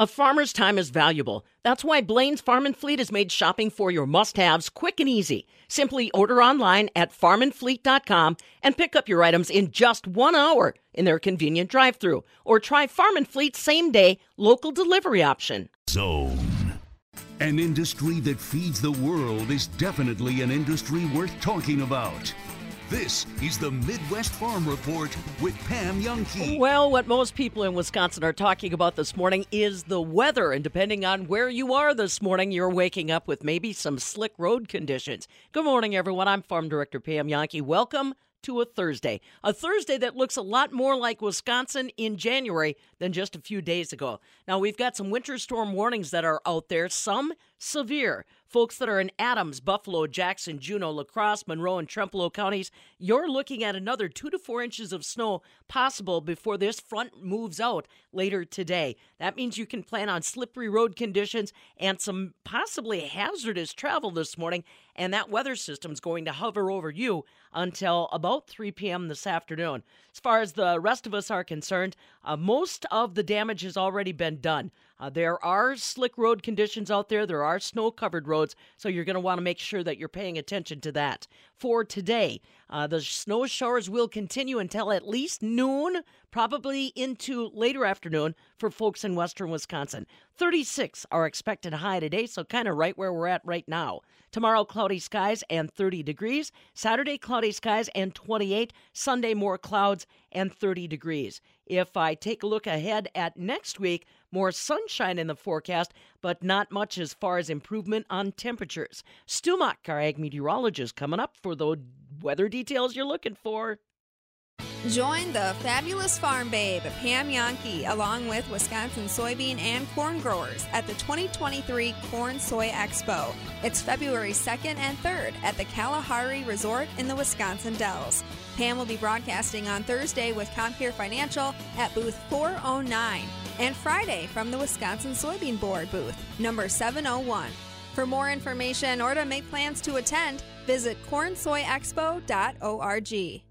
A farmer's time is valuable. That's why Blain's Farm and Fleet has made shopping for your must haves quick and easy. Simply order online at farmandfleet.com and pick up your items in just one hour in their convenient drive through. Or try Farm and Fleet's same day local delivery option. Zone. An industry that feeds the world is definitely an industry worth talking about. This is the Midwest Farm Report with Pam Jahnke. Well, what most people in Wisconsin are talking about this morning is the weather. And depending on where you are this morning, you're waking up with maybe some slick road conditions. Good morning, everyone. I'm Farm Director Pam Jahnke. Welcome to a Thursday. A Thursday that looks a lot more like Wisconsin in January than just a few days ago. Now, we've got some winter storm warnings that are out there, some severe. Folks that are in Adams, Buffalo, Jackson, Juneau, La Crosse, Monroe, and Trempealeau counties, you're looking at another two to four inches of snow possible before this front moves out later today. That means you can plan on slippery road conditions and some possibly hazardous travel this morning, and that weather system's going to hover over you until about 3 p.m. this afternoon. As far as the rest of us are concerned, uh, most of the damage has already been done. Uh, there are slick road conditions out there. There are snow covered roads, so you're going to want to make sure that you're paying attention to that. For today, uh, the snow showers will continue until at least noon, probably into later afternoon for folks in western Wisconsin. 36 are expected high today, so kind of right where we're at right now. Tomorrow, cloudy skies and 30 degrees. Saturday, cloudy skies and 28. Sunday, more clouds and 30 degrees. If I take a look ahead at next week, more sunshine in the forecast, but not much as far as improvement on temperatures. Stu Muck, our ag meteorologist, coming up for the weather details you're looking for. Join the fabulous farm babe, Pam Jahnke, along with Wisconsin soybean and corn growers at the 2023 Corn Soy Expo. It's February 2nd and 3rd at the Kalahari Resort in the Wisconsin Dells. Pam will be broadcasting on Thursday with Compeer Financial at booth 409 and Friday from the Wisconsin Soybean Board booth, number 701. For more information or to make plans to attend, visit cornsoyexpo.org.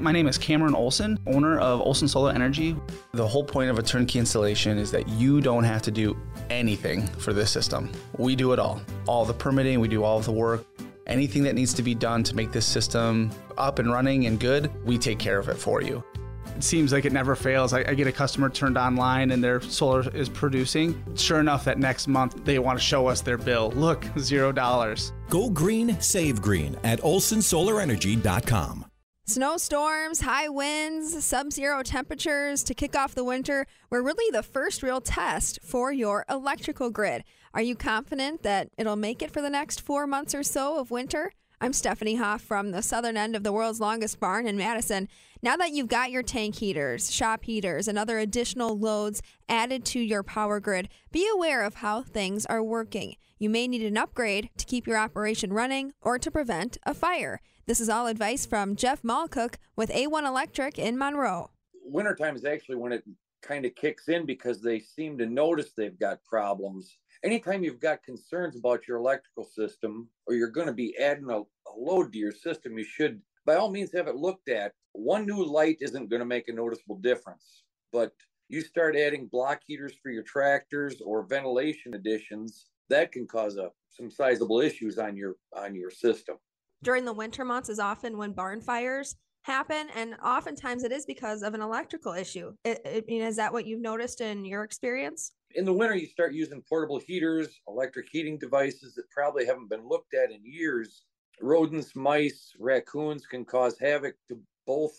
My name is Cameron Olson, owner of Olson Solar Energy. The whole point of a turnkey installation is that you don't have to do anything for this system. We do it all. All the permitting, we do all of the work. Anything that needs to be done to make this system up and running and good, we take care of it for you. It seems like it never fails. I, I get a customer turned online and their solar is producing. Sure enough, that next month they want to show us their bill. Look, zero dollars. Go green, save green at olsonsolarenergy.com. Snowstorms, high winds, sub zero temperatures to kick off the winter were really the first real test for your electrical grid. Are you confident that it'll make it for the next four months or so of winter? I'm Stephanie Hoff from the southern end of the world's longest barn in Madison. Now that you've got your tank heaters, shop heaters, and other additional loads added to your power grid, be aware of how things are working. You may need an upgrade to keep your operation running or to prevent a fire. This is all advice from Jeff Malcook with A1 Electric in Monroe. Wintertime is actually when it kind of kicks in because they seem to notice they've got problems. Anytime you've got concerns about your electrical system or you're going to be adding a, a load to your system, you should, by all means, have it looked at. One new light isn't going to make a noticeable difference, but you start adding block heaters for your tractors or ventilation additions, that can cause a, some sizable issues on your on your system during the winter months is often when barn fires happen and oftentimes it is because of an electrical issue. It, is that what you've noticed in your experience? In the winter you start using portable heaters electric heating devices that probably haven't been looked at in years. Rodents mice raccoons can cause havoc to both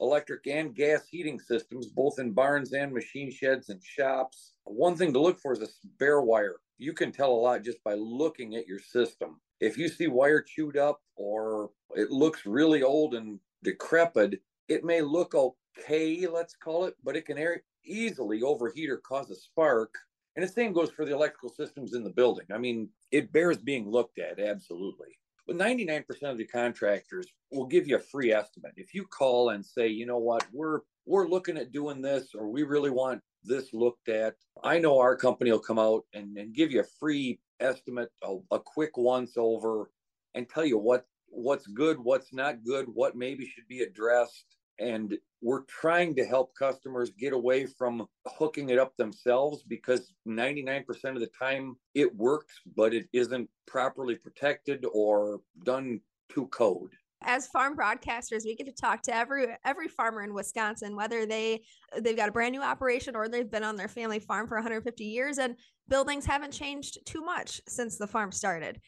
electric and gas heating systems both in barns and machine sheds and shops. One thing to look for is a bare wire. You can tell a lot just by looking at your system if you see wire chewed up or it looks really old and decrepit, it may look okay, let's call it, but it can easily overheat or cause a spark. And the same goes for the electrical systems in the building. I mean, it bears being looked at, absolutely. But 99% of the contractors will give you a free estimate. If you call and say, you know what, we're we're looking at doing this or we really want this looked at, I know our company will come out and, and give you a free estimate, a, a quick once over, and tell you what what's good, what's not good, what maybe should be addressed. And we're trying to help customers get away from hooking it up themselves because 99% of the time it works, but it isn't properly protected or done to code as farm broadcasters we get to talk to every every farmer in wisconsin whether they they've got a brand new operation or they've been on their family farm for 150 years and buildings haven't changed too much since the farm started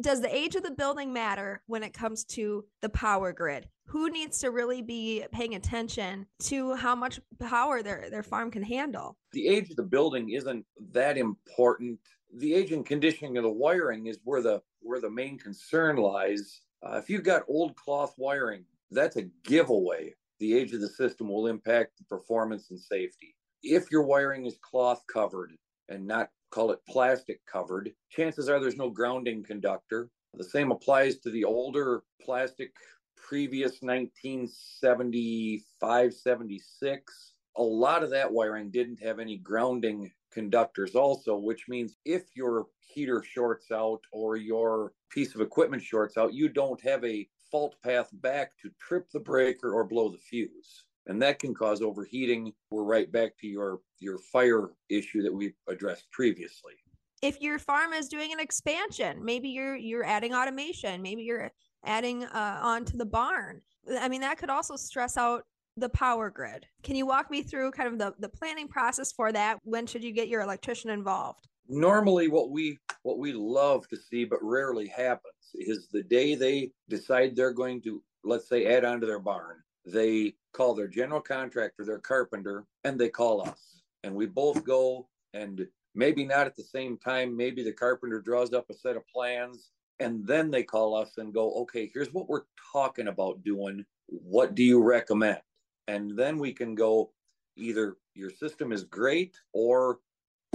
does the age of the building matter when it comes to the power grid? Who needs to really be paying attention to how much power their, their farm can handle? The age of the building isn't that important. The age and conditioning of the wiring is where the where the main concern lies. Uh, if you've got old cloth wiring, that's a giveaway. The age of the system will impact the performance and safety. If your wiring is cloth covered and not call it plastic covered, chances are there's no grounding conductor. The same applies to the older plastic previous 1975 76. A lot of that wiring didn't have any grounding conductors, also, which means if your heater shorts out or your piece of equipment shorts out, you don't have a fault path back to trip the breaker or blow the fuse and that can cause overheating. We're right back to your your fire issue that we addressed previously. If your farm is doing an expansion, maybe you're you're adding automation, maybe you're adding uh, onto the barn. I mean, that could also stress out the power grid. Can you walk me through kind of the, the planning process for that? When should you get your electrician involved? Normally what we what we love to see but rarely happens is the day they decide they're going to let's say add on to their barn they call their general contractor, their carpenter, and they call us. And we both go and maybe not at the same time. Maybe the carpenter draws up a set of plans and then they call us and go, okay, here's what we're talking about doing. What do you recommend? And then we can go either your system is great or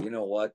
you know what,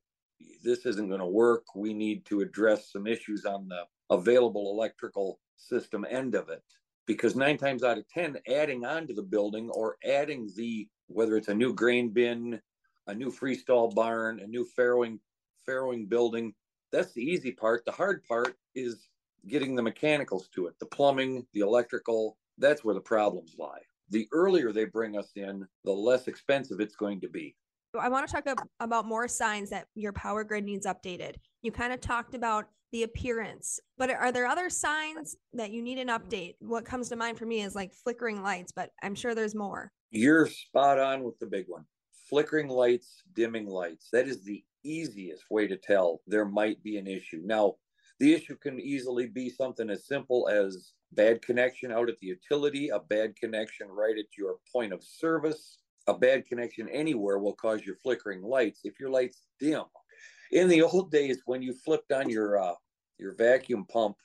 this isn't going to work. We need to address some issues on the available electrical system end of it because nine times out of 10, adding on to the building or adding the, whether it's a new grain bin, a new freestall barn, a new farrowing, farrowing building, that's the easy part. The hard part is getting the mechanicals to it, the plumbing, the electrical. That's where the problems lie. The earlier they bring us in, the less expensive it's going to be. I want to talk about more signs that your power grid needs updated. You kind of talked about the appearance, but are there other signs that you need an update? What comes to mind for me is like flickering lights, but I'm sure there's more. You're spot on with the big one. Flickering lights, dimming lights. That is the easiest way to tell there might be an issue. Now, the issue can easily be something as simple as bad connection out at the utility, a bad connection right at your point of service, a bad connection anywhere will cause your flickering lights. If your lights dim, in the old days when you flipped on your uh, your vacuum pump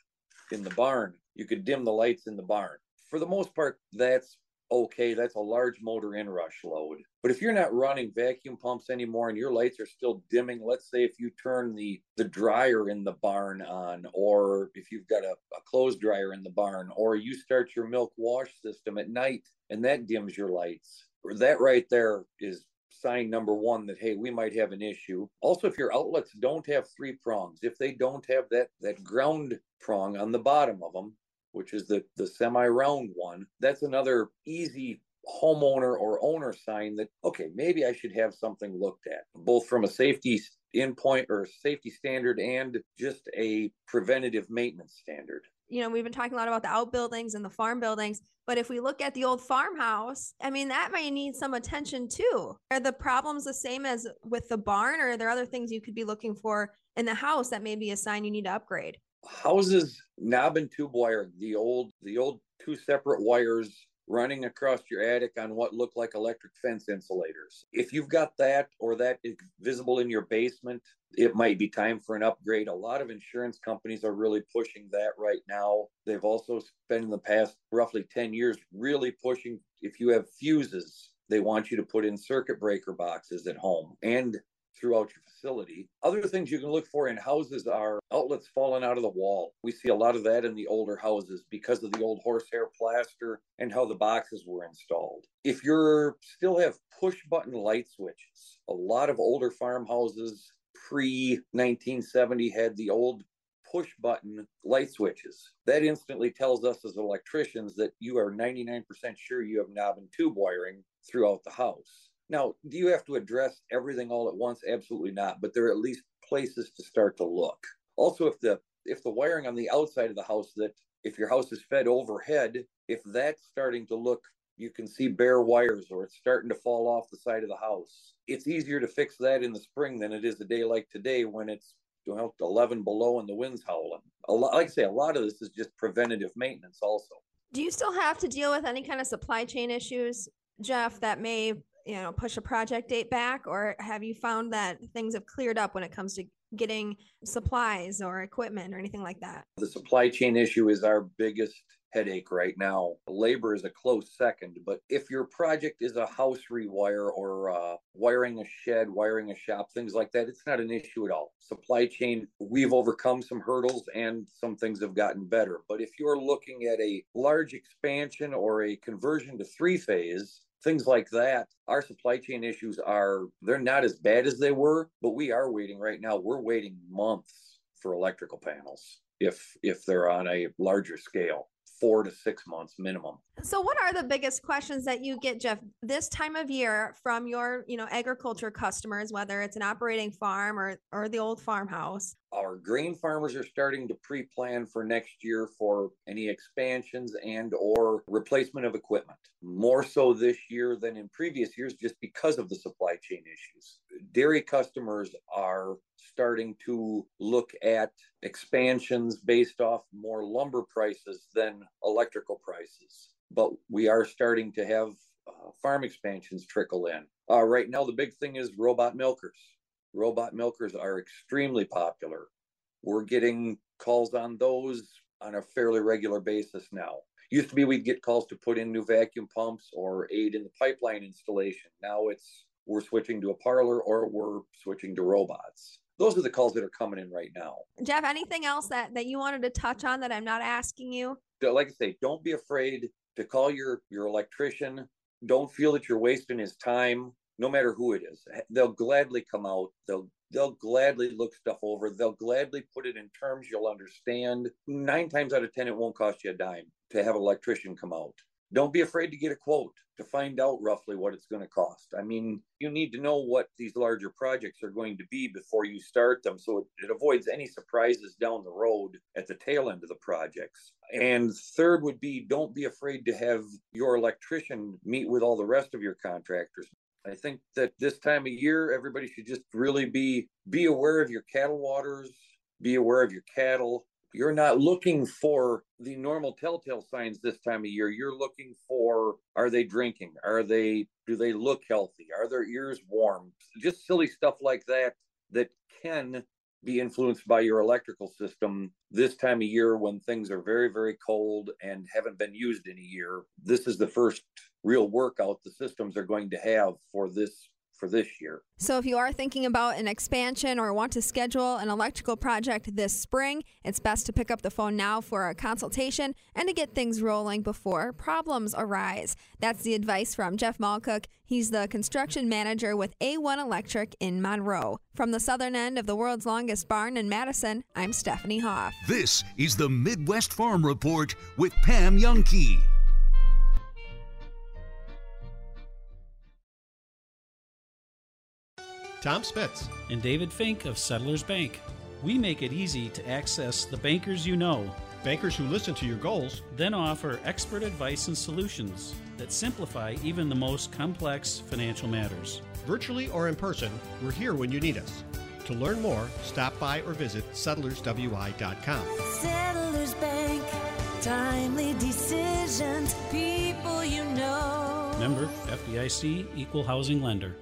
in the barn, you could dim the lights in the barn. For the most part, that's okay. That's a large motor inrush load. But if you're not running vacuum pumps anymore and your lights are still dimming, let's say if you turn the the dryer in the barn on, or if you've got a, a clothes dryer in the barn, or you start your milk wash system at night and that dims your lights that right there is sign number one that hey we might have an issue. Also if your outlets don't have three prongs if they don't have that that ground prong on the bottom of them which is the the semi round one that's another easy homeowner or owner sign that okay maybe i should have something looked at both from a safety endpoint or safety standard and just a preventative maintenance standard you know, we've been talking a lot about the outbuildings and the farm buildings, but if we look at the old farmhouse, I mean, that may need some attention too. Are the problems the same as with the barn, or are there other things you could be looking for in the house that may be a sign you need to upgrade? Houses knob and tube wire, the old, the old two separate wires running across your attic on what look like electric fence insulators. If you've got that or that is visible in your basement, it might be time for an upgrade. A lot of insurance companies are really pushing that right now. They've also spent in the past roughly 10 years really pushing if you have fuses, they want you to put in circuit breaker boxes at home and throughout your facility. Other things you can look for in houses are outlets falling out of the wall. We see a lot of that in the older houses because of the old horsehair plaster and how the boxes were installed. If you still have push button light switches, a lot of older farmhouses pre 1970 had the old push button light switches. That instantly tells us as electricians that you are 99% sure you have knob and tube wiring throughout the house. Now, do you have to address everything all at once? Absolutely not, but there are at least places to start to look. Also, if the if the wiring on the outside of the house that if your house is fed overhead, if that's starting to look you can see bare wires or it's starting to fall off the side of the house. It's easier to fix that in the spring than it is a day like today when it's well, 11 below and the wind's howling. A lot, like I say, a lot of this is just preventative maintenance also. Do you still have to deal with any kind of supply chain issues, Jeff, that may, you know, push a project date back or have you found that things have cleared up when it comes to getting supplies or equipment or anything like that? The supply chain issue is our biggest headache right now. Labor is a close second, but if your project is a house rewire or uh, wiring a shed, wiring a shop, things like that, it's not an issue at all. Supply chain, we've overcome some hurdles and some things have gotten better. But if you're looking at a large expansion or a conversion to three phase, things like that our supply chain issues are they're not as bad as they were but we are waiting right now we're waiting months for electrical panels if if they're on a larger scale four to six months minimum. So, what are the biggest questions that you get, Jeff, this time of year from your, you know, agriculture customers, whether it's an operating farm or or the old farmhouse? Our grain farmers are starting to pre-plan for next year for any expansions and or replacement of equipment. More so this year than in previous years, just because of the supply chain issues. Dairy customers are starting to look at expansions based off more lumber prices than electrical prices. But we are starting to have uh, farm expansions trickle in. Uh, right now, the big thing is robot milkers. Robot milkers are extremely popular. We're getting calls on those on a fairly regular basis now. Used to be we'd get calls to put in new vacuum pumps or aid in the pipeline installation. Now it's we're switching to a parlor or we're switching to robots those are the calls that are coming in right now. Jeff, anything else that that you wanted to touch on that I'm not asking you? Like I say, don't be afraid to call your your electrician. Don't feel that you're wasting his time, no matter who it is. They'll gladly come out. They'll they'll gladly look stuff over. They'll gladly put it in terms you'll understand. Nine times out of ten, it won't cost you a dime to have an electrician come out don't be afraid to get a quote to find out roughly what it's going to cost. I mean, you need to know what these larger projects are going to be before you start them so it, it, avoids any surprises down the road at the tail end of the projects. And third would be don't be afraid to have your electrician meet with all the rest of your contractors. I think that this time of year everybody should just really be be aware of your cattle waters, be aware of your cattle, you're not looking for the normal telltale signs this time of year. You're looking for are they drinking? Are they do they look healthy? Are their ears warm? Just silly stuff like that that can be influenced by your electrical system this time of year when things are very very cold and haven't been used in a year. This is the first real workout the systems are going to have for this for this year. So, if you are thinking about an expansion or want to schedule an electrical project this spring, it's best to pick up the phone now for a consultation and to get things rolling before problems arise. That's the advice from Jeff Malcook. He's the construction manager with A1 Electric in Monroe. From the southern end of the world's longest barn in Madison, I'm Stephanie Hoff. This is the Midwest Farm Report with Pam Jahnke. Tom Spitz, and David Fink of Settlers Bank. We make it easy to access the bankers you know, bankers who listen to your goals, then offer expert advice and solutions that simplify even the most complex financial matters. Virtually or in person, we're here when you need us. To learn more, stop by or visit settlerswi.com. Settlers Bank, timely decisions, people you know. Member FDIC, Equal Housing Lender.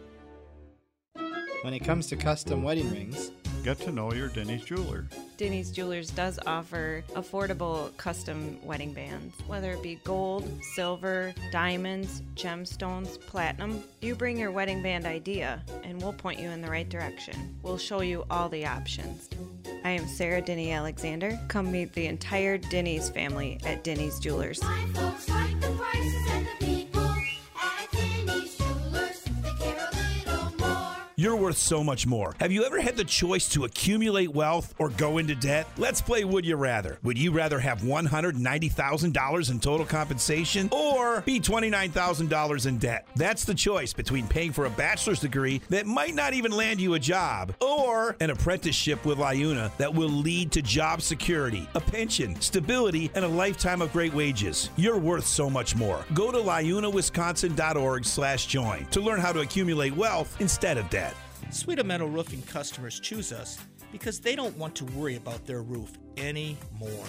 When it comes to custom wedding rings, get to know your Denny's jeweler. Denny's Jewelers does offer affordable custom wedding bands, whether it be gold, silver, diamonds, gemstones, platinum. You bring your wedding band idea, and we'll point you in the right direction. We'll show you all the options. I am Sarah Denny Alexander. Come meet the entire Denny's family at Denny's Jewelers. You're worth so much more. Have you ever had the choice to accumulate wealth or go into debt? Let's play Would You Rather. Would you rather have $190,000 in total compensation or be $29,000 in debt? That's the choice between paying for a bachelor's degree that might not even land you a job or an apprenticeship with LIUNA that will lead to job security, a pension, stability, and a lifetime of great wages. You're worth so much more. Go to liunawisconsin.org slash join to learn how to accumulate wealth instead of debt. Swita Metal Roofing customers choose us because they don't want to worry about their roof anymore.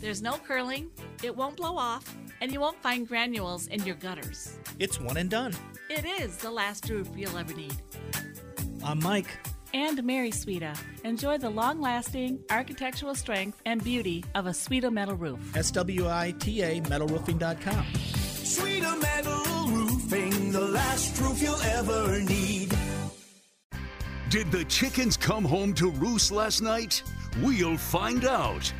There's no curling, it won't blow off, and you won't find granules in your gutters. It's one and done. It is the last roof you'll ever need. I'm Mike. And Mary Swita. Enjoy the long lasting architectural strength and beauty of a Swita metal roof. S-W-I-T-A metalroofing.com. Swita Metal Roofing, the last roof you'll ever need. Did the chickens come home to roost last night? We'll find out.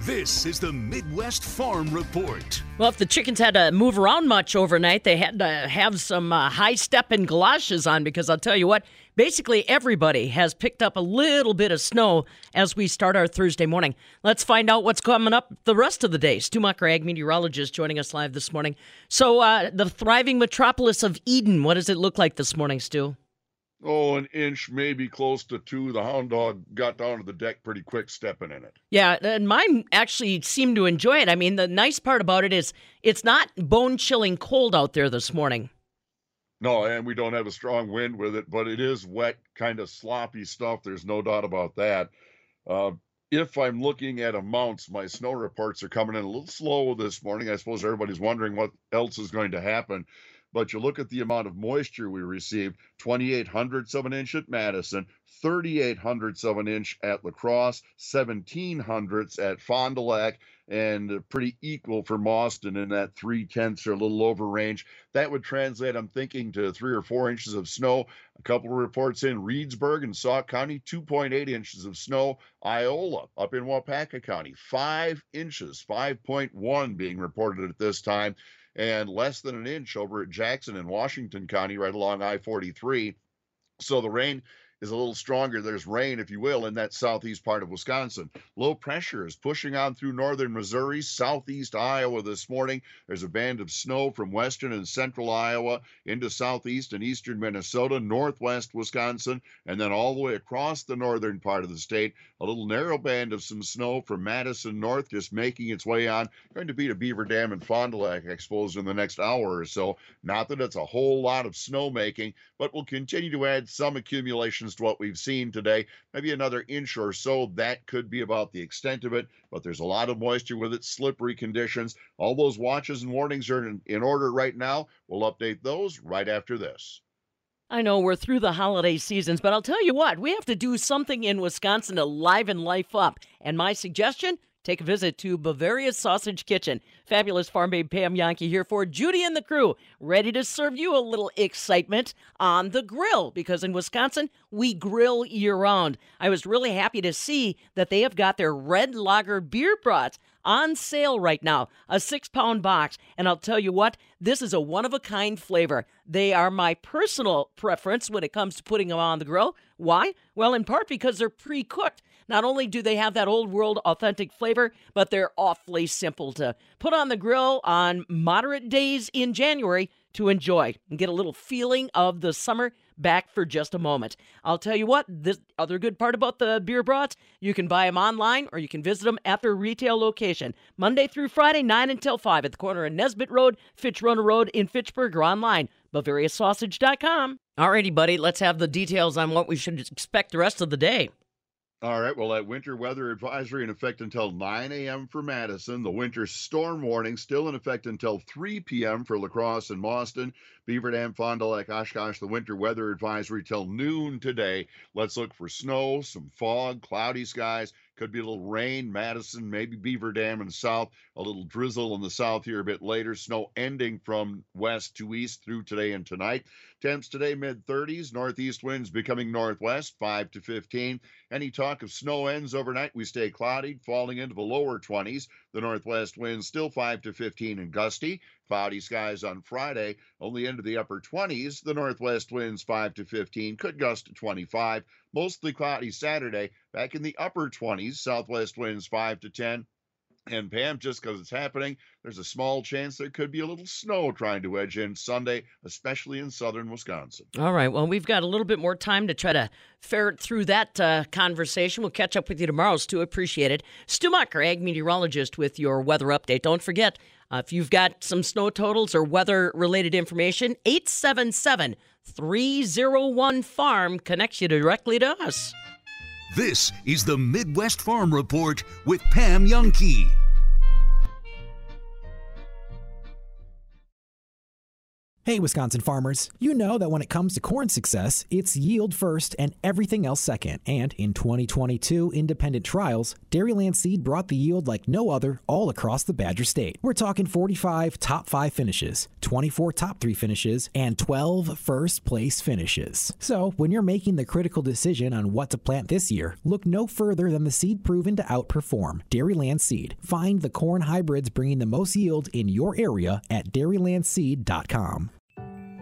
This is the Midwest Farm Report. Well, if the chickens had to move around much overnight, they had to have some uh, high stepping galoshes on because I'll tell you what, basically everybody has picked up a little bit of snow as we start our Thursday morning. Let's find out what's coming up the rest of the day. Stu ag meteorologist, joining us live this morning. So, uh, the thriving metropolis of Eden, what does it look like this morning, Stu? Oh, an inch, maybe close to two. The hound dog got down to the deck pretty quick, stepping in it. Yeah, and mine actually seemed to enjoy it. I mean, the nice part about it is it's not bone chilling cold out there this morning. No, and we don't have a strong wind with it, but it is wet, kind of sloppy stuff. There's no doubt about that. Uh, if I'm looking at amounts, my snow reports are coming in a little slow this morning. I suppose everybody's wondering what else is going to happen. But you look at the amount of moisture we received 28 hundredths of an inch at Madison, 38 hundredths of an inch at La Crosse, 17 hundredths at Fond du Lac, and pretty equal for Mauston in that three tenths or a little over range. That would translate, I'm thinking, to three or four inches of snow. A couple of reports in Reedsburg and Sauk County, 2.8 inches of snow. Iola up in Waupaca County, five inches, 5.1 being reported at this time and less than an inch over at Jackson in Washington County, right along I 43. So the rain is a little stronger. There's rain, if you will, in that southeast part of Wisconsin. Low pressure is pushing on through northern Missouri, southeast Iowa this morning. There's a band of snow from western and central Iowa into southeast and eastern Minnesota, northwest Wisconsin, and then all the way across the northern part of the state. A little narrow band of some snow from Madison north, just making its way on. Going to be to Beaver Dam and Fond du Lac exposed in the next hour or so. Not that it's a whole lot of snow making, but we'll continue to add some accumulations to what we've seen today. Maybe another inch or so. That could be about the extent of it, but there's a lot of moisture with it, slippery conditions. All those watches and warnings are in, in order right now. We'll update those right after this. I know we're through the holiday seasons, but I'll tell you what, we have to do something in Wisconsin to liven life up. And my suggestion take a visit to Bavaria's Sausage Kitchen. Fabulous farm babe Pam Jahnke here for Judy and the crew, ready to serve you a little excitement on the grill because in Wisconsin, we grill year round. I was really happy to see that they have got their red lager beer brats on sale right now, a six pound box. And I'll tell you what, this is a one of a kind flavor. They are my personal preference when it comes to putting them on the grill. Why? Well, in part because they're pre cooked. Not only do they have that old world authentic flavor, but they're awfully simple to put on the grill on moderate days in January to enjoy and get a little feeling of the summer back for just a moment. I'll tell you what, the other good part about the beer brats, you can buy them online or you can visit them at their retail location. Monday through Friday, 9 until 5 at the corner of Nesbitt Road, Fitchrona Road in Fitchburg or online, BavariaSausage.com. Alrighty, buddy, let's have the details on what we should expect the rest of the day. All right. Well, that winter weather advisory in effect until 9 a.m. for Madison. The winter storm warning still in effect until 3 p.m. for La Crosse and Mauston. Beaver Dam, Fond du Lac, Oshkosh. The winter weather advisory till noon today. Let's look for snow, some fog, cloudy skies. Could be a little rain, Madison, maybe Beaver Dam and south. A little drizzle in the south here a bit later. Snow ending from west to east through today and tonight. Temps today mid 30s. Northeast winds becoming northwest 5 to 15. Any talk of snow ends overnight. We stay cloudy, falling into the lower 20s. The northwest winds still 5 to 15 and gusty. Cloudy skies on Friday, only into the upper 20s. The northwest winds 5 to 15, could gust to 25. Mostly cloudy Saturday, back in the upper 20s. Southwest winds 5 to 10. And Pam, just because it's happening, there's a small chance there could be a little snow trying to edge in Sunday, especially in southern Wisconsin. All right. Well, we've got a little bit more time to try to ferret through that uh, conversation. We'll catch up with you tomorrow, Stu. Appreciate it. Stu Mucker, ag meteorologist, with your weather update. Don't forget, uh, if you've got some snow totals or weather related information, 877 301 Farm connects you directly to us. This is the Midwest Farm Report with Pam Jahnke. Hey, Wisconsin farmers. You know that when it comes to corn success, it's yield first and everything else second. And in 2022 independent trials, Dairyland Seed brought the yield like no other all across the Badger State. We're talking 45 top 5 finishes, 24 top 3 finishes, and 12 first place finishes. So, when you're making the critical decision on what to plant this year, look no further than the seed proven to outperform Dairyland Seed. Find the corn hybrids bringing the most yield in your area at dairylandseed.com.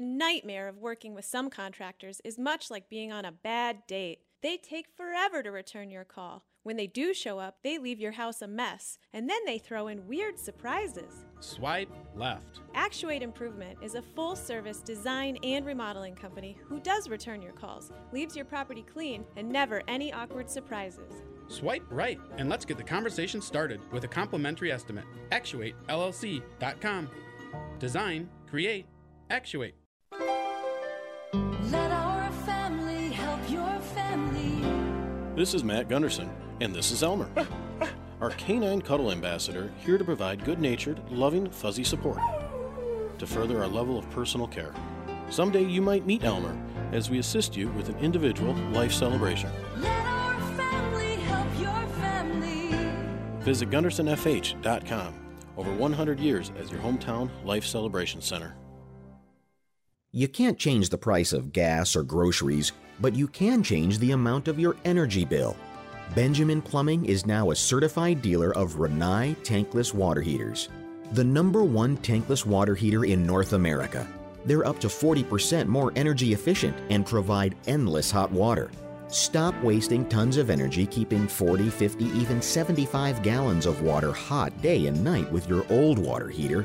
The nightmare of working with some contractors is much like being on a bad date. They take forever to return your call. When they do show up, they leave your house a mess, and then they throw in weird surprises. Swipe left. Actuate Improvement is a full service design and remodeling company who does return your calls, leaves your property clean, and never any awkward surprises. Swipe right, and let's get the conversation started with a complimentary estimate. ActuateLLC.com. Design, create, actuate. This is Matt Gunderson, and this is Elmer, our canine cuddle ambassador, here to provide good natured, loving, fuzzy support to further our level of personal care. Someday you might meet Elmer as we assist you with an individual life celebration. Let our family help your family. Visit GundersonFH.com. Over 100 years as your hometown life celebration center. You can't change the price of gas or groceries, but you can change the amount of your energy bill. Benjamin Plumbing is now a certified dealer of Rinnai tankless water heaters, the number one tankless water heater in North America. They're up to 40% more energy efficient and provide endless hot water. Stop wasting tons of energy keeping 40, 50, even 75 gallons of water hot day and night with your old water heater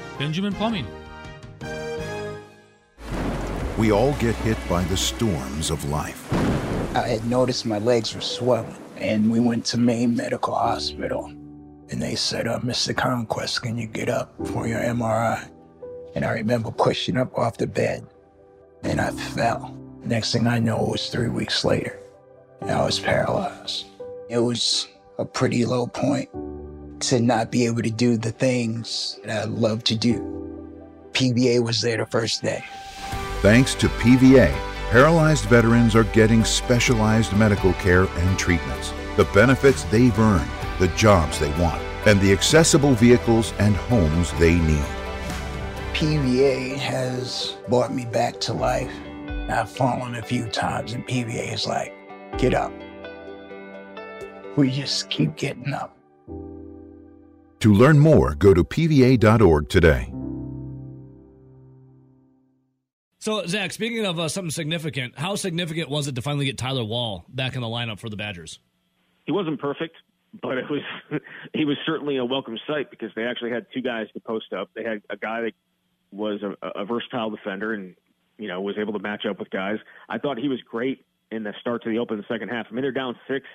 Benjamin Plumbing. We all get hit by the storms of life. I had noticed my legs were swelling, and we went to Maine Medical Hospital. And they said, uh, Mr. Conquest, can you get up for your MRI? And I remember pushing up off the bed and I fell. Next thing I know, it was three weeks later. And I was paralyzed. It was a pretty low point to not be able to do the things that I love to do. PVA was there the first day. Thanks to PVA, paralyzed veterans are getting specialized medical care and treatments, the benefits they've earned, the jobs they want, and the accessible vehicles and homes they need. PVA has brought me back to life. I've fallen a few times, and PVA is like, get up. We just keep getting up. To learn more, go to pva.org today. So, Zach, speaking of uh, something significant, how significant was it to finally get Tyler Wahl back in the lineup for the Badgers? He wasn't perfect, but it was he was certainly a welcome sight because they actually had two guys to post up. They had a guy that was a, a versatile defender and you know was able to match up with guys. I thought he was great in the start to the open the second half. I mean, they're down six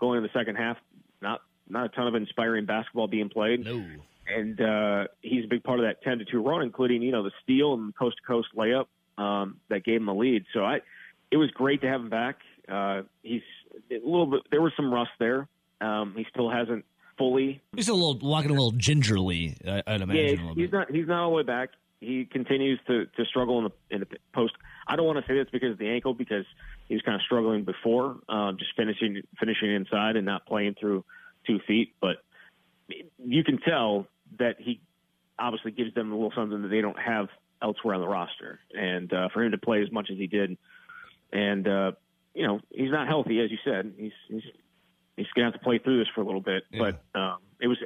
going in the second half. Not not a ton of inspiring basketball being played. No. And uh, he's a big part of that ten to two run, including you know the steal and coast to coast layup um, that gave him the lead. So I, it was great to have him back. Uh, he's a little bit. There was some rust there. Um, he still hasn't fully. He's a little walking a little gingerly, I, I'd imagine. Yeah, he's, little he's bit. not. He's not all the way back. He continues to, to struggle in the in the post. I don't want to say that's because of the ankle, because he was kind of struggling before, um, just finishing finishing inside and not playing through two feet. But you can tell that he obviously gives them a little something that they don't have elsewhere on the roster. And uh, for him to play as much as he did, and uh, you know he's not healthy, as you said. He's he's he's gonna have to play through this for a little bit. But um, it was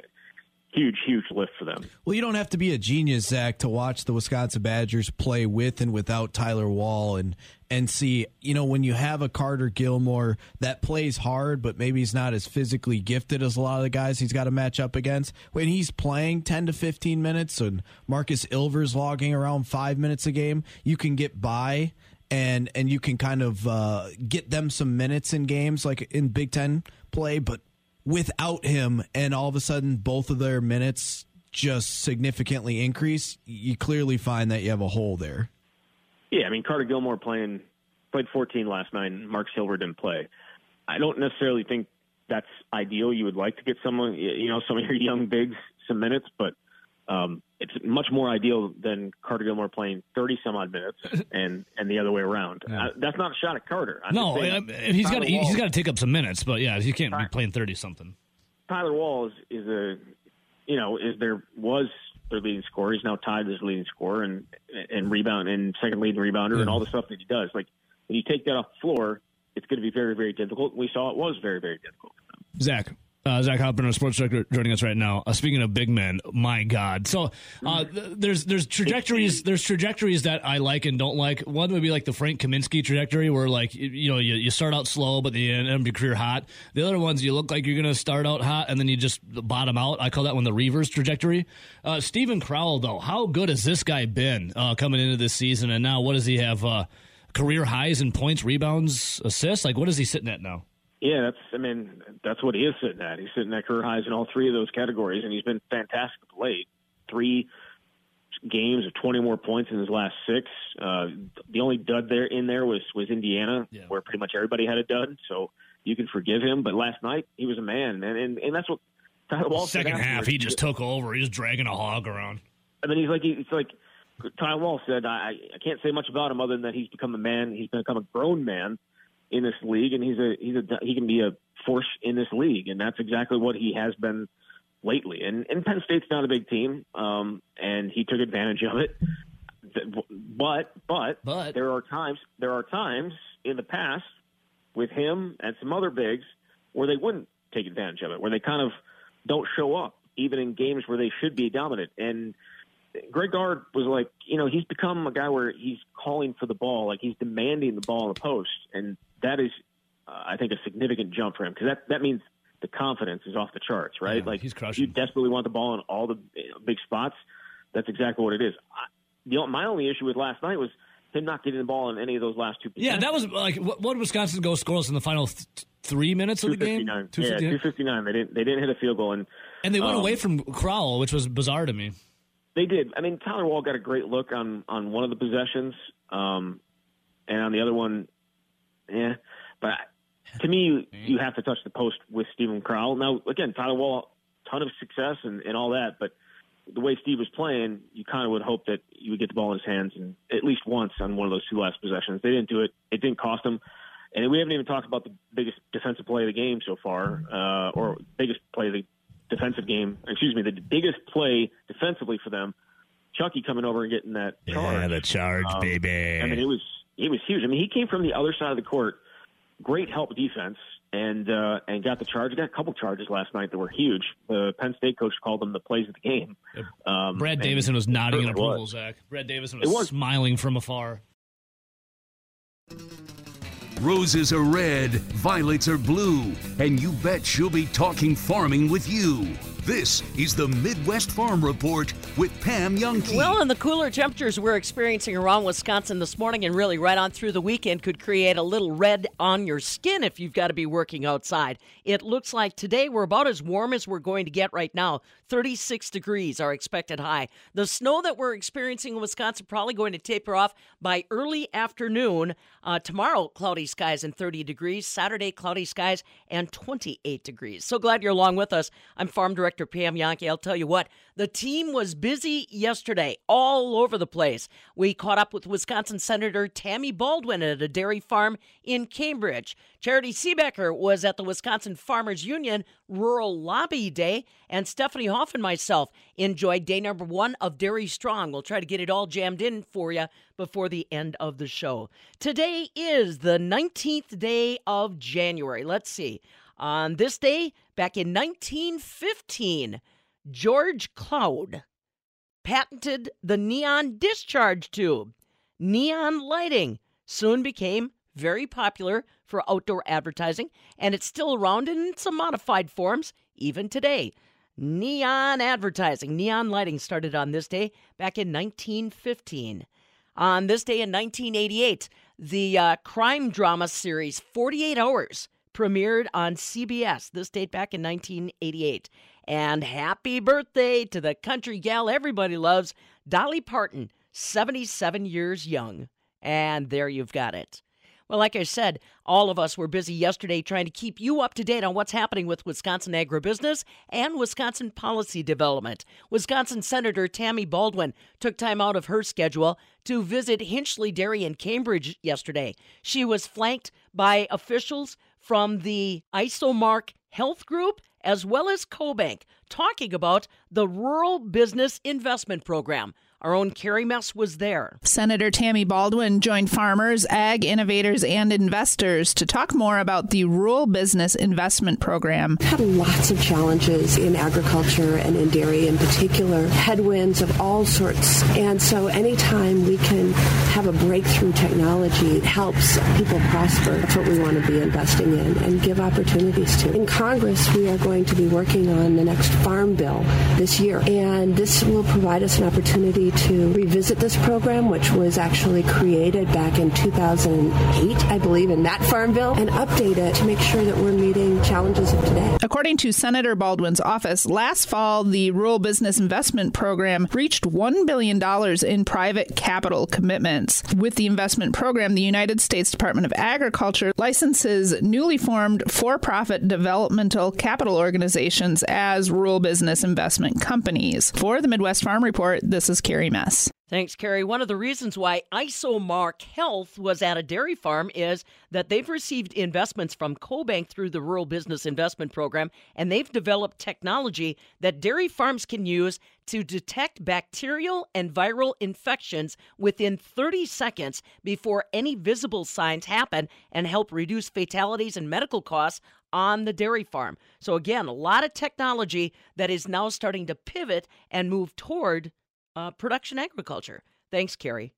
huge, huge lift for them. Well, you don't have to be a genius, Zach, to watch the Wisconsin Badgers play with and without Tyler Wahl and and see, you know, when you have a Carter Gilmore that plays hard, but maybe he's not as physically gifted as a lot of the guys he's got to match up against. When he's playing 10 to 15 minutes and Markus Ilver's logging around five minutes a game, you can get by and and you can kind of uh, get them some minutes in games like in Big Ten play, but without him and all of a sudden both of their minutes just significantly increase, you clearly find that you have a hole there. Yeah, I mean Carter Gilmore playing played 14 last night. and Markus Ilver didn't play. I don't necessarily think that's ideal. You would like to get someone, you know, some of your young bigs some minutes, but um, it's much more ideal than Carter Gilmore playing 30 some odd minutes and and the other way around. Uh, that's not a shot at Carter. I'm no, saying, I- and he's got he's got to take up some minutes, but yeah, he can't be playing thirty something. Tyler Wahl is, is a, you know, is there was their leading scorer. He's now tied as leading scorer and and rebound and second leading rebounder and all the stuff that he does. Like when you take that off the floor, it's going to be very very difficult. We saw it was very very difficult. Zach. Uh, Zach Hoppin, our sports director, joining us right now. Uh, speaking of big men, my God! So uh, th- there's there's trajectories there's trajectories that I like and don't like. One would be like the Frank Kaminsky trajectory, where like you, you know you, you start out slow, but the end up your career hot. The other ones you look like you're going to start out hot and then you just bottom out. I call that one the reverse trajectory. Uh, Steven Crowl, though, how good has this guy been uh, coming into this season? And now what does he have? Uh, career highs in points, rebounds, assists. Like what is he sitting at now? Yeah, that's I mean that's what he is sitting at. He's sitting at career highs in all three of those categories, and he's been fantastic late. Three games of 20 more points in his last six. Uh, the only dud there in there was was Indiana, where pretty much everybody had a dud, so you can forgive him. But last night he was a man, and and, and that's what Tyler Wahl said Second half, he just took over. He was dragging a hog around. I mean, he's like it's like Ty Wahl said. I I can't say much about him other than that he's become a man. He's become a grown man in this league, and he's a he's a he can be a force in this league, and that's exactly what he has been lately. And and Penn State's not a big team, um, and he took advantage of it. But but but there are times there are times in the past with him and some other bigs where they wouldn't take advantage of it, where they kind of don't show up even in games where they should be dominant. And Greg Gard was like, you know, he's become a guy where he's calling for the ball, like he's demanding the ball in the post, and that is, uh, I think, a significant jump for him because that that means the confidence is off the charts, right? like he's crushing. You desperately want the ball in all the big spots. That's exactly what it is. I, the, my only issue with last night was him not getting the ball in any of those last two. Yeah, that was like what, what Wisconsin go scoreless in the final th- three minutes of the game? 259. Yeah, 259. They didn't they didn't hit a field goal and And they went um, away from Crowl, which was bizarre to me. They did. I mean, Tyler Wahl got a great look on on one of the possessions, um, and on the other one, yeah. But to me, you, have to touch the post with Steven Crowl. Now, again, Tyler Wahl, ton of success and, and all that, but the way Steve was playing, you kind of would hope that you would get the ball in his hands and at least once on one of those two last possessions. They didn't do it. It didn't cost them. And we haven't even talked about the biggest defensive play of the game so far, uh, or biggest play of the defensive game. Excuse me, the biggest play defensively for them. Chucky coming over and getting that charge. Yeah, the charge, Um, baby. I mean, it was it was huge. I mean, he came from the other side of the court, great help defense, and uh, and got the charge. Got a couple charges last night that were huge. The Penn State coach called them the plays of the game. Um, Brad and Davison was nodding in approval, was. Zach. Brad Davison was, was. smiling from afar. Roses are red, violets are blue, and you bet she'll be talking farming with you. This is the Midwest Farm Report with Pam Jahnke. Well, and the cooler temperatures we're experiencing around Wisconsin this morning and really right on through the weekend could create a little red on your skin if you've got to be working outside. It looks like today we're about as warm as we're going to get right now. 36 degrees are expected high. The snow that we're experiencing in Wisconsin probably going to taper off by early afternoon. Uh, tomorrow, cloudy skies and 30 degrees. Saturday, cloudy skies and 28 degrees. So glad you're along with us. I'm Farm Director Pam Jahnke. I'll tell you what, the team was busy yesterday, all over the place. We caught up with Wisconsin Senator Tammy Baldwin at a dairy farm in Cambridge. Charity Seebecker was at the Wisconsin Farmers Union Rural Lobby Day, and Stephanie Hoff and myself enjoyed day number one of Dairy Strong. We'll try to get it all jammed in for you before the end of the show. Today is the 19th day of January. Let's see. On this day, back in 1915, George Claude patented the neon discharge tube. Neon lighting soon became very popular for outdoor advertising, and it's still around in some modified forms even today. Neon advertising, neon lighting started on this day back in 1915. On this day in 1988, the uh, crime drama series 48 Hours premiered on CBS. This date back in 1988. And happy birthday to the country gal everybody loves, Dolly Parton, 77 years young. And there you've got it. Well, like I said, all of us were busy yesterday trying to keep you up to date on what's happening with Wisconsin agribusiness and Wisconsin policy development. Wisconsin Senator Tammy Baldwin took time out of her schedule to visit Hinchley Dairy in Cambridge yesterday. She was flanked by officials from the Isomark Health Group as well as CoBank talking about the Rural Business Investment Program. Our own Carrie Mess was there. Senator Tammy Baldwin joined farmers, ag innovators, and investors to talk more about the Rural Business Investment Program. had lots of challenges in agriculture and in dairy in particular, headwinds of all sorts. And so anytime we can have a breakthrough technology, it helps people prosper. That's what we want to be investing in and give opportunities to. In Congress, we are going to be working on the next farm bill this year. And this will provide us an opportunity to revisit this program, which was actually created back in 2008, I believe, in that farm bill, and update it to make sure that we're meeting challenges of today. According to Senator Baldwin's office, last fall the Rural Business Investment Program reached $1 billion in private capital commitments. With the investment program, the United States Department of Agriculture licenses newly formed for profit developmental capital organizations as rural business investment companies. For the Midwest Farm Report, this is Carrie Mess. Thanks, Carrie. One of the reasons why Isomark Health was at a dairy farm is that they've received investments from CoBank through the Rural Business Investment Program, and they've developed technology that dairy farms can use to detect bacterial and viral infections within 30 seconds before any visible signs happen and help reduce fatalities and medical costs on the dairy farm. So, again, a lot of technology that is now starting to pivot and move toward uh, production agriculture. Thanks, Carrie.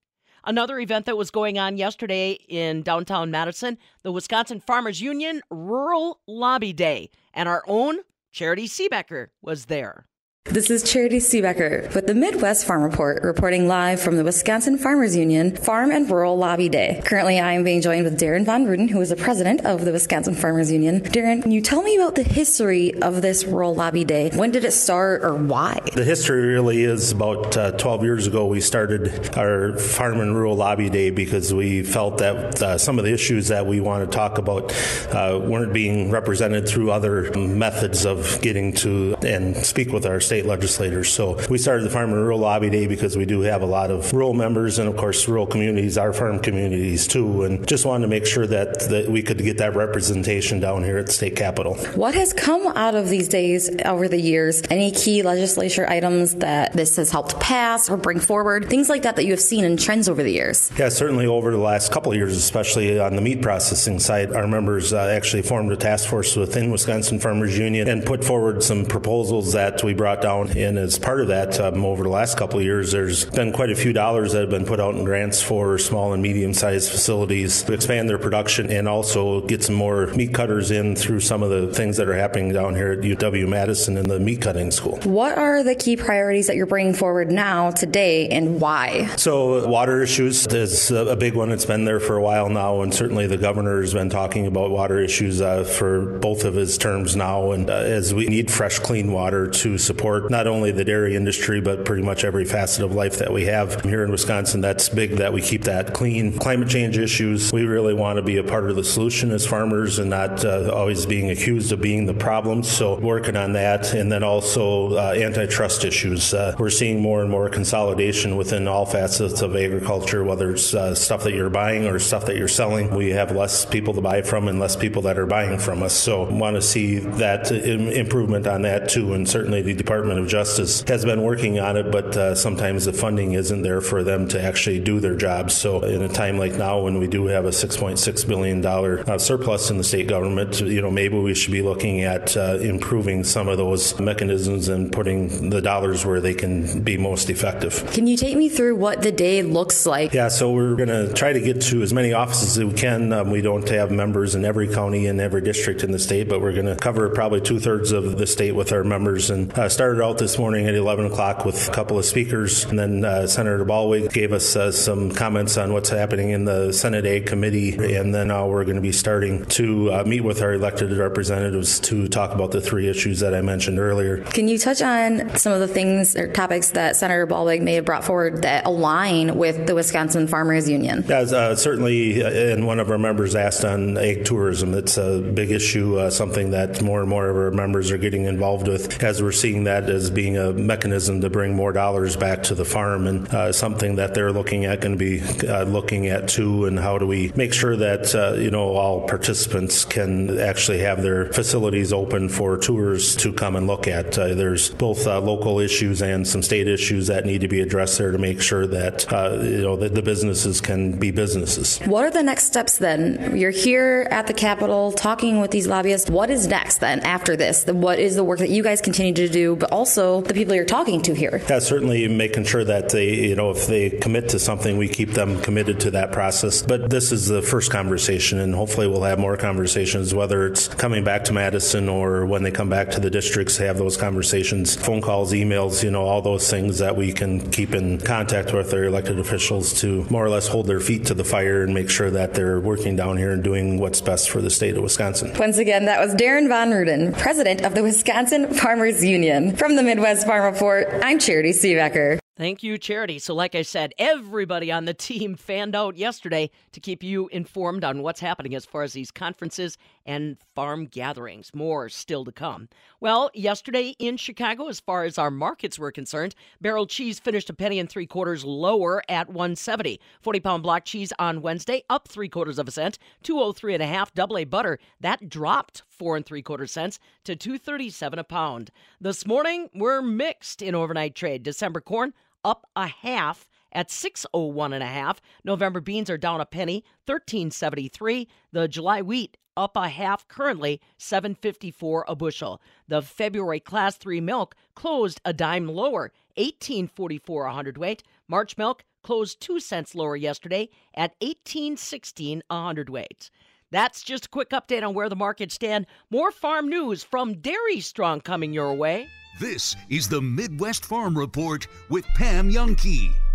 Another event that was going on yesterday in downtown Madison, the Wisconsin Farmers Union Rural Lobby Day, and our own Charity Seebecker was there. This is Charity Seebecker with the Midwest Farm Report, reporting live from the Wisconsin Farmers Union Farm and Rural Lobby Day. Currently, I am being joined with Darren Von Ruden, who is the president of the Wisconsin Farmers Union. Darren, can you tell me about the history of this Rural Lobby Day? When did it start or why? The history really is about uh, 12 years ago. We started our Farm and Rural Lobby Day because we felt that uh, some of the issues that we want to talk about uh, weren't being represented through other methods of getting to and speak with our state legislators. So we started the Farm and Rural Lobby Day because we do have a lot of rural members and, of course, rural communities, our farm communities too, and just wanted to make sure that, that we could get that representation down here at the state capitol. What has come out of these days over the years? Any key legislature items that this has helped pass or bring forward? Things like that that you have seen in trends over the years? Yeah, certainly over the last couple of years, especially on the meat processing side, our members uh, actually formed a task force within Wisconsin Farmers Union and put forward some proposals that we brought down. And as part of that, um, over the last couple of years, there's been quite a few dollars that have been put out in grants for small and medium sized facilities to expand their production and also get some more meat cutters in through some of the things that are happening down here at UW Madison in the meat cutting school. What are the key priorities that you're bringing forward now, today, and why? So, water issues is a big one. It's been there for a while now, and certainly the governor has been talking about water issues uh, for both of his terms now. And uh, as we need fresh, clean water to support not only the dairy industry, but pretty much every facet of life that we have here in Wisconsin, that's big that we keep that clean. Climate change issues, we really want to be a part of the solution as farmers and not uh, always being accused of being the problem. So, working on that. And then also uh, antitrust issues. Uh, we're seeing more and more consolidation within all facets of agriculture, whether it's uh, stuff that you're buying or stuff that you're selling. We have less people to buy from and less people that are buying from us. So, want to see that improvement on that too. And certainly the Department of Justice has been working on it, but uh, sometimes the funding isn't there for them to actually do their jobs. So, in a time like now, when we do have a $6.6 billion uh, surplus in the state government, you know, maybe we should be looking at uh, improving some of those mechanisms and putting the dollars where they can be most effective. Can you take me through what the day looks like? Yeah, so we're going to try to get to as many offices as we can. Um, we don't have members in every county and every district in the state, but we're going to cover probably two thirds of the state with our members. And uh, started out this morning at 11 o'clock with a couple of speakers, and then uh, Senator Ballweg gave us uh, some comments on what's happening in the Senate Ag Committee, and then now we're going to be starting to uh, meet with our elected representatives to talk about the three issues that I mentioned earlier. Can you touch on some of the things or topics that Senator Ballweg may have brought forward that align with the Wisconsin Farmers Union? Uh, certainly, uh, and one of our members asked on ag tourism. It's a big issue, uh, something that more and more of our members are getting involved with, as we're seeing that as being a mechanism to bring more dollars back to the farm, and uh, something that they're looking at, going to be uh, looking at too. And how do we make sure that uh, you know all participants can actually have their facilities open for tours to come and look at? Uh, there's both uh, local issues and some state issues that need to be addressed there to make sure that uh, you know that the businesses can be businesses. What are the next steps then? You're here at the Capitol talking with these lobbyists. What is next then after this? What is the work that you guys continue to do, but also the people you're talking to here? Yeah, certainly making sure that they, you know, if they commit to something, we keep them committed to that process. But this is the first conversation, and hopefully we'll have more conversations, whether it's coming back to Madison or when they come back to the districts, have those conversations, phone calls, emails, you know, all those things that we can keep in contact with our elected officials to more or less hold their feet to the fire and make sure that they're working down here and doing what's best for the state of Wisconsin. Once again, that was Darren Von Ruden, president of the Wisconsin Farmers Union. From the Midwest Farm Report, I'm Charity Seebecker. Thank you, Charity. So, like I said, everybody on the team fanned out yesterday to keep you informed on what's happening as far as these conferences and farm gatherings. More still to come. Well, yesterday in Chicago, as far as our markets were concerned, barrel cheese finished a penny and three quarters lower at 170. 40 pound block cheese on Wednesday up three quarters of a cent. 203 and a half double A butter that dropped four and three quarter cents to 237 a pound. This morning we're mixed in overnight trade. December corn up a half at 601 and a half. November beans are down a penny, 1373. The July wheat up a half currently 754 a bushel. The February class 3 milk closed a dime lower, 1844 a hundredweight. March milk closed 2 cents lower yesterday at 1816 a hundredweight. That's just a quick update on where the markets stand. More farm news from Dairy Strong coming your way. This is the Midwest Farm Report with Pam Jahnke.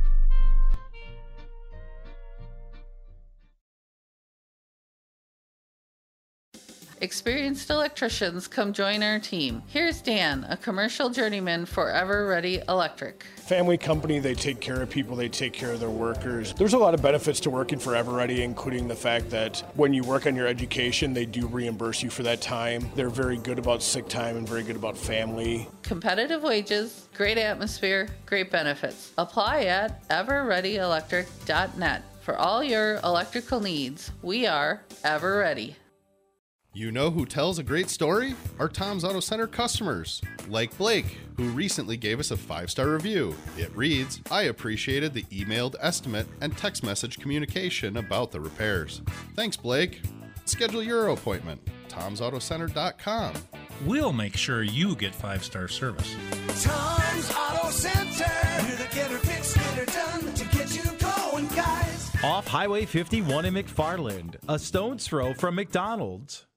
Experienced electricians, come join our team. Here's Dan, a commercial journeyman for Ever Ready Electric. Family company, they take care of people, they take care of their workers. There's a lot of benefits to working for Everready, including the fact that when you work on your education, they do reimburse you for that time. They're very good about sick time and very good about family. Competitive wages, great atmosphere, great benefits. Apply at everreadyelectric.net. For all your electrical needs, we are Ever Ready. You know who tells a great story? Our Tom's Auto Center customers, like Blake, who recently gave us a five star review. It reads I appreciated the emailed estimate and text message communication about the repairs. Thanks, Blake. Schedule your appointment. Tom'sAutoCenter.com. We'll make sure you get five star service. Tom's Auto Center. We're the getter fix, getter done to get you going, guys. Off Highway 51 in McFarland, a stone's throw from McDonald's.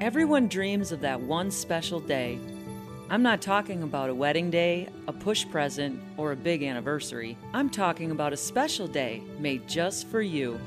Everyone dreams of that one special day. I'm not talking about a wedding day, a push present, or a big anniversary. I'm talking about a special day made just for you.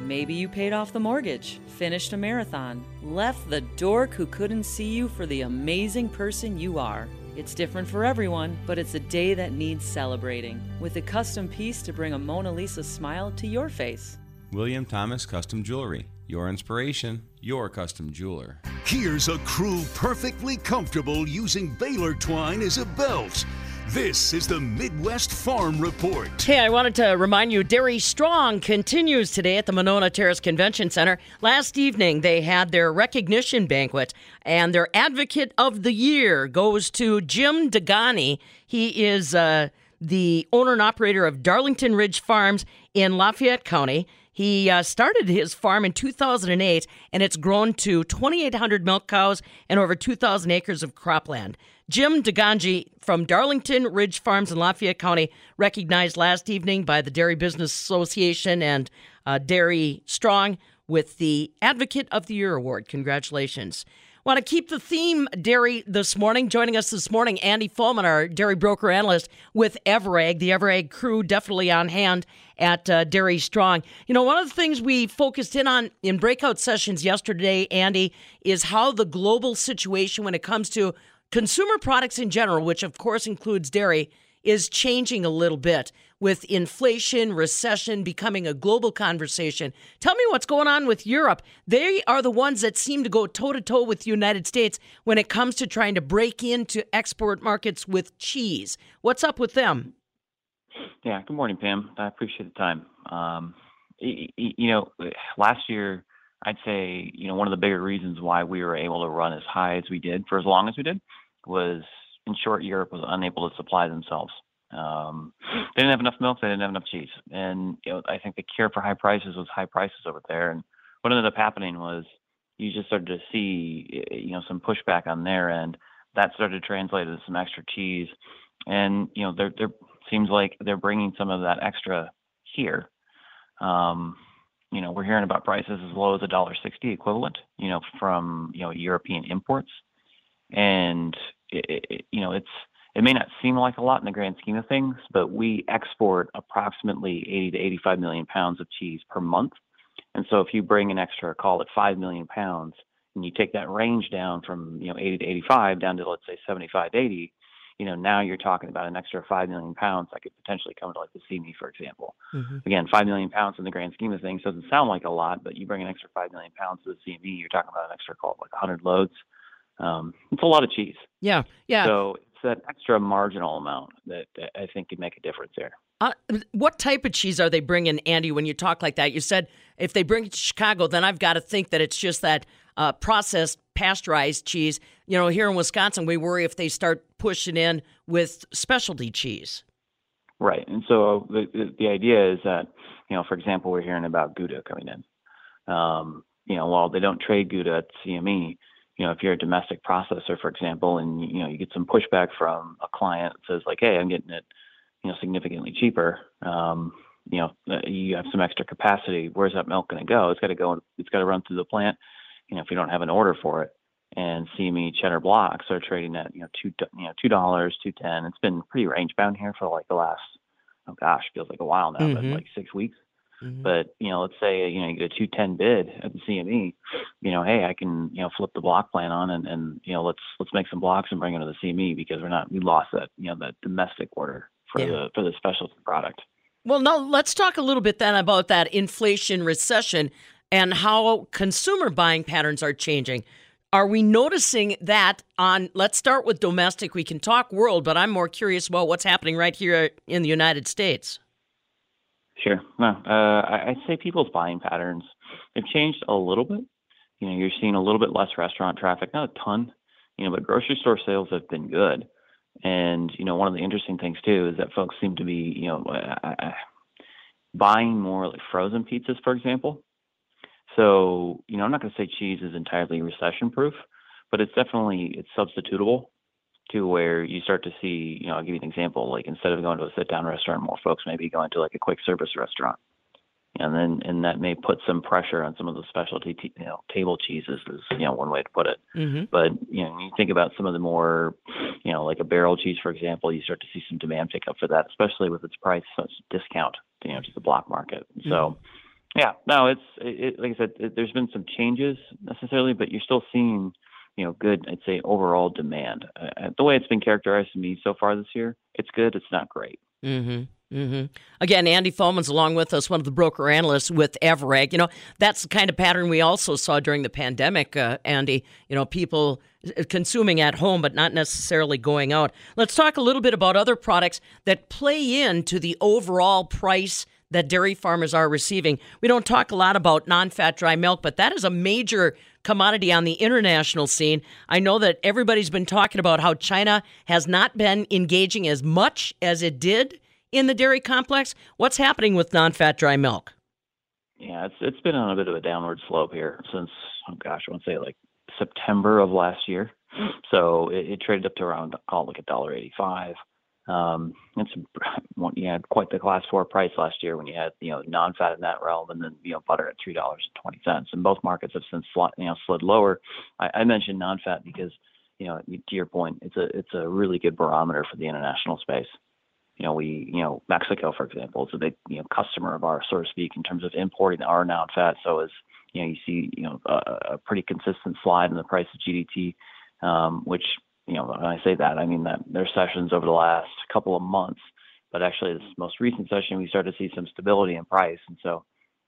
Maybe you paid off the mortgage, finished a marathon, left the dork who couldn't see you for the amazing person you are. It's different for everyone, but it's a day that needs celebrating, with a custom piece to bring a Mona Lisa smile to your face. William Thomas Custom Jewelry. Your inspiration, your custom jeweler. Here's a crew perfectly comfortable using baler twine as a belt. This is the Midwest Farm Report. Hey, I wanted to remind you Dairy Strong continues today at the Monona Terrace Convention Center. Last evening, they had their recognition banquet, and their Advocate of the Year goes to Jim Degani. He is uh, the owner and operator of Darlington Ridge Farms in Lafayette County. He uh, started his farm in 2008, and it's grown to 2,800 milk cows and over 2,000 acres of cropland. Jim DeGanji from Darlington Ridge Farms in Lafayette County, recognized last evening by the Dairy Business Association and uh, Dairy Strong with the Advocate of the Year Award. Congratulations. Want to keep the theme dairy this morning? Joining us this morning, Andy Fulman, our dairy broker analyst with Ever.Ag. The Ever.Ag crew definitely on hand at uh, Dairy Strong. You know, one of the things we focused in on in breakout sessions yesterday, Andy, is how the global situation when it comes to consumer products in general, which of course includes dairy, is changing a little bit with inflation, recession becoming a global conversation. Tell me what's going on with Europe. They are the ones that seem to go toe to toe with the United States when it comes to trying to break into export markets with cheese. What's up with them? Yeah, good morning, Pam. I appreciate the time. Um, you know, last year, I'd say, you know, one of the bigger reasons why we were able to run as high as we did for as long as we did was, in short, Europe was unable to supply themselves. Um, they didn't have enough milk, they didn't have enough cheese. And, you know, I think the cure for high prices was high prices over there. And what ended up happening was you just started to see, you know, some pushback on their end. That started to translate into some extra cheese. And, you know, there, there seems like they're bringing some of that extra here. Um, you know, we're hearing about prices as low as a dollar sixty equivalent, you know, from you know European imports, and it, it, you know, it's it may not seem like a lot in the grand scheme of things, but we export approximately 80 to 85 million pounds of cheese per month, and so if you bring an extra, call it five million pounds, and you take that range down from you know 80 to 85 down to let's say 75 to 80, you know, now you're talking about an extra five million pounds that could potentially come to like the CME, for example. Mm-hmm. Again, five million pounds in the grand scheme of things doesn't sound like a lot, but you bring an extra five million pounds to the CME, you're talking about an extra call like 100 loads. Um, it's a lot of cheese. Yeah, yeah. So that extra marginal amount that, that I think could make a difference there. Uh, what type of cheese are they bringing, Andy? When you talk like that, you said if they bring it to Chicago, then I've got to think that it's just that uh, processed pasteurized cheese. You know, here in Wisconsin, we worry if they start pushing in with specialty cheese. Right. And so the, the, the idea is that, you know, for example, we're hearing about Gouda coming in. Um, you know, while they don't trade Gouda at CME, you know, if you're a domestic processor, for example, and you know you get some pushback from a client that says like, "Hey, I'm getting it, you know, significantly cheaper," um, you know, uh, you have some extra capacity. Where's that milk going to go? It's got to go. It's got to run through the plant. You know, if you don't have an order for it, and CME cheddar blocks are trading at you know two you know two dollars, two ten. It's been pretty range bound here for like the last oh gosh, feels like a while now, Mhm. but like six weeks. Mhm. But you know, let's say you know you get a two ten bid at the CME, you know, hey, I can you know flip the block plan on and and you know let's let's make some blocks and bring it to the CME because we're not we lost that you know that domestic order for Yeah. the for the specialty product. Well, now let's talk a little bit then about that inflation recession and how consumer buying patterns are changing. Are we noticing that on, let's start with domestic. We can talk world, but I'm more curious about what's happening right here in the United States. Sure. No, uh, I'd say people's buying patterns have changed a little bit. You know, you're seeing a little bit less restaurant traffic, not a ton, you know, but grocery store sales have been good. And you know, one of the interesting things too is that folks seem to be, you know, uh, uh, buying more like frozen pizzas, for example. So, you know, I'm not going to say cheese is entirely recession proof, but it's definitely it's substitutable to where you start to see, you know, I'll give you an example. Like instead of going to a sit down restaurant, more folks may be going to like a quick service restaurant. And then and that may put some pressure on some of the specialty t- you know, table cheeses is, you know, one way to put it. Mm-hmm. But you know, you think about some of the more, you know, like a barrel cheese, for example, you start to see some demand pick up for that, especially with its price such discount, you know, to the block market. So, yeah, no, it's it, it, like I said, it, there's been some changes necessarily, but you're still seeing, you know, good, I'd say, overall demand. Uh, the way it's been characterized to me so far this year, it's good. It's not great. Mm-hmm. Mm-hmm. Again, Andy Foman's along with us, one of the broker analysts with Ever.Ag. You know, that's the kind of pattern we also saw during the pandemic, uh, Andy. You know, people uh, consuming at home, but not necessarily going out. Let's talk a little bit about other products that play into the overall price that dairy farmers are receiving. We don't talk a lot about non fat dry milk, but that is a major commodity on the international scene. I know that everybody's been talking about how China has not been engaging as much as it did in the dairy complex. What's happening with non fat dry milk? Yeah, it's it's been on a bit of a downward slope here since oh gosh, I want to say like September of last year. Mm. So it, it traded up to around call it like a dollar eighty five. Um, it's you had quite the class four price last year when you had you know non-fat in that realm, and then you know butter at three dollars and twenty cents. And both markets have since slid, you know slid lower. I, I mentioned non-fat because you know to your point, it's a it's a really good barometer for the international space you know, we, you know, Mexico, for example, is a big, you know, customer of ours, so to speak, in terms of importing our non-fat. So as you know, you see, you know, a, a pretty consistent slide in the price of GDT, um, which, you know, when I say that, I mean that there's sessions over the last couple of months, but actually this most recent session, we started to see some stability in price. And so,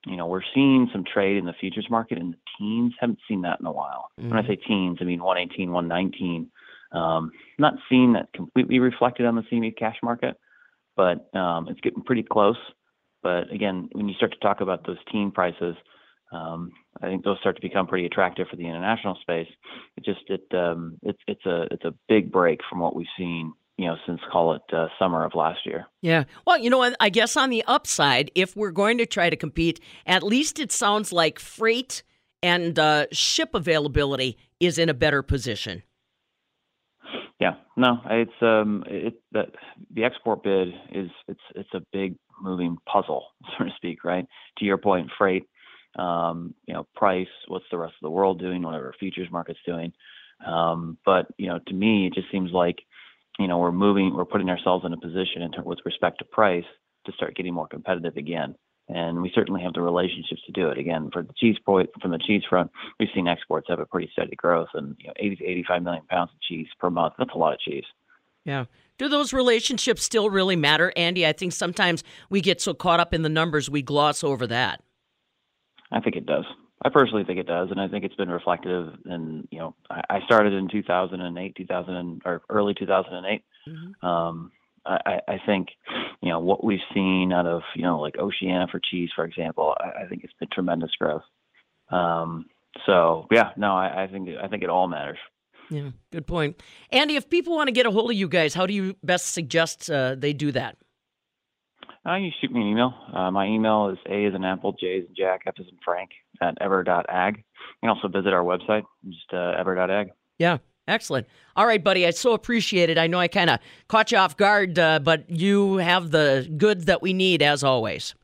you know, we're seeing some trade in the futures market in the teens. Haven't seen that in a while. When I Mhm. say teens, I mean 118, 119. Um, not seeing that completely reflected on the CME cash market, but um, it's getting pretty close. But again, when you start to talk about those teen prices, um, I think those start to become pretty attractive for the international space. It just it um, it's it's a it's a big break from what we've seen, you know, since call it uh, summer of last year. Yeah. Well, you know, I- guess on the upside, if we're going to try to compete, at least it sounds like freight and uh, ship availability is in a better position. Yeah, no, it's um, it that the export bid is it's it's a big moving puzzle, so to speak, right? To your point, freight, um, you know, price, what's the rest of the world doing, whatever futures market's doing, um, but you know, to me, it just seems like, you know, we're moving, we're putting ourselves in a position in with respect to price to start getting more competitive again. And we certainly have the relationships to do it. Again, for the cheese point, from the cheese front, we've seen exports have a pretty steady growth, and you know, 80 to 85 million pounds of cheese per month. That's a lot of cheese. Yeah. Do those relationships still really matter, Andy? I think sometimes we get so caught up in the numbers we gloss over that. I think it does. I personally think it does, and I think it's been reflective. And you know, I, I started in 2008, 2000, or early 2008. Um, I, I think you know what we've seen out of you know like Oceania for cheese, for example. I, I think it's been tremendous growth. Um, So yeah, no, I, I think I think it all matters. Yeah, good point. Andy, if people want to get a hold of you guys, how do you best suggest uh, they do that? Uh, you shoot me an email. Uh, my email is A is an apple, J is in Jack, F is in Frank at ever.ag. You can also visit our website, just uh, ever.ag. Yeah, excellent. All right, buddy, I so appreciate it. I know I kind of caught you off guard, uh, but you have the goods that we need as always.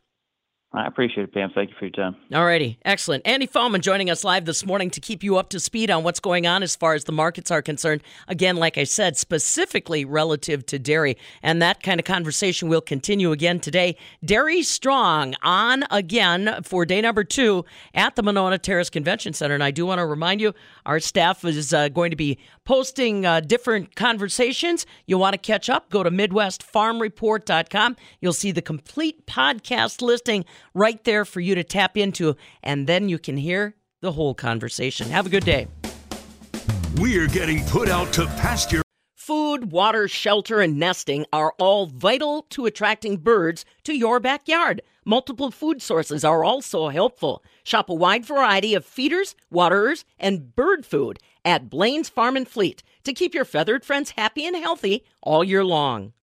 I appreciate it, Pam. Thank you for your time. All righty. Excellent. Andy Fallman joining us live this morning to keep you up to speed on what's going on as far as the markets are concerned. Again, like I said, specifically relative to dairy. And that kind of conversation will continue again today. Dairy Strong on again for day number two at the Monona Terrace Convention Center. And I do want to remind you, our staff is uh, going to be posting uh, different conversations. You want to catch up? Go to MidwestFarmReport.com. You'll see the complete podcast listing right there for you to tap into, and then you can hear the whole conversation. Have a good day. We're getting put out to pasture. Food, water, shelter, and nesting are all vital to attracting birds to your backyard. Multiple food sources are also helpful. Shop a wide variety of feeders, waterers, and bird food at Blain's Farm and Fleet to keep your feathered friends happy and healthy all year long.